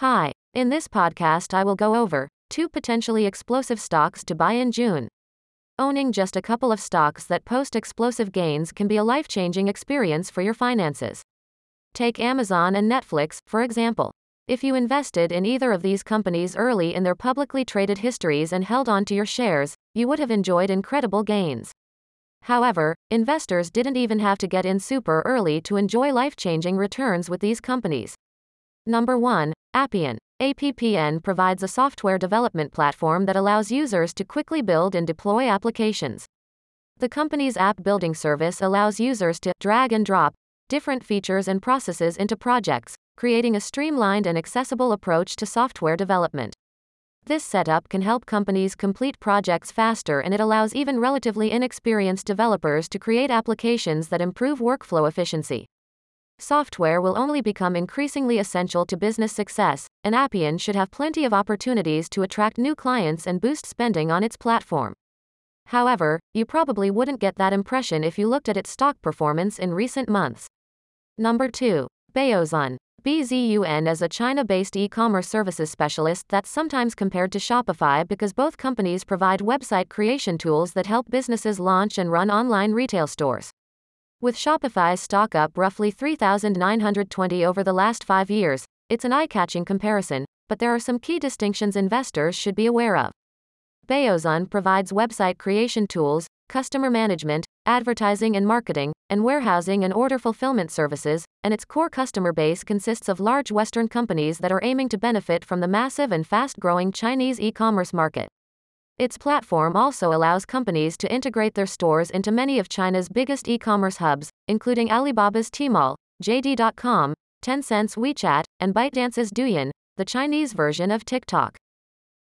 Hi, in this podcast, I will go over two potentially explosive stocks to buy in June. Owning just a couple of stocks that post explosive gains can be a life changing experience for your finances. Take Amazon and Netflix, for example. If you invested in either of these companies early in their publicly traded histories and held on to your shares, you would have enjoyed incredible gains. However, investors didn't even have to get in super early to enjoy life changing returns with these companies. Number 1. Appian. APPN provides a software development platform that allows users to quickly build and deploy applications. The company's app building service allows users to drag and drop different features and processes into projects, creating a streamlined and accessible approach to software development. This setup can help companies complete projects faster and it allows even relatively inexperienced developers to create applications that improve workflow efficiency. Software will only become increasingly essential to business success, and Appian should have plenty of opportunities to attract new clients and boost spending on its platform. However, you probably wouldn't get that impression if you looked at its stock performance in recent months. Number 2. Baozun. BZUN is a China based e commerce services specialist that's sometimes compared to Shopify because both companies provide website creation tools that help businesses launch and run online retail stores. With Shopify's stock up roughly 3,920 over the last five years, it's an eye catching comparison, but there are some key distinctions investors should be aware of. Baozun provides website creation tools, customer management, advertising and marketing, and warehousing and order fulfillment services, and its core customer base consists of large Western companies that are aiming to benefit from the massive and fast growing Chinese e commerce market. Its platform also allows companies to integrate their stores into many of China's biggest e commerce hubs, including Alibaba's Tmall, JD.com, Tencent's WeChat, and ByteDance's Douyin, the Chinese version of TikTok.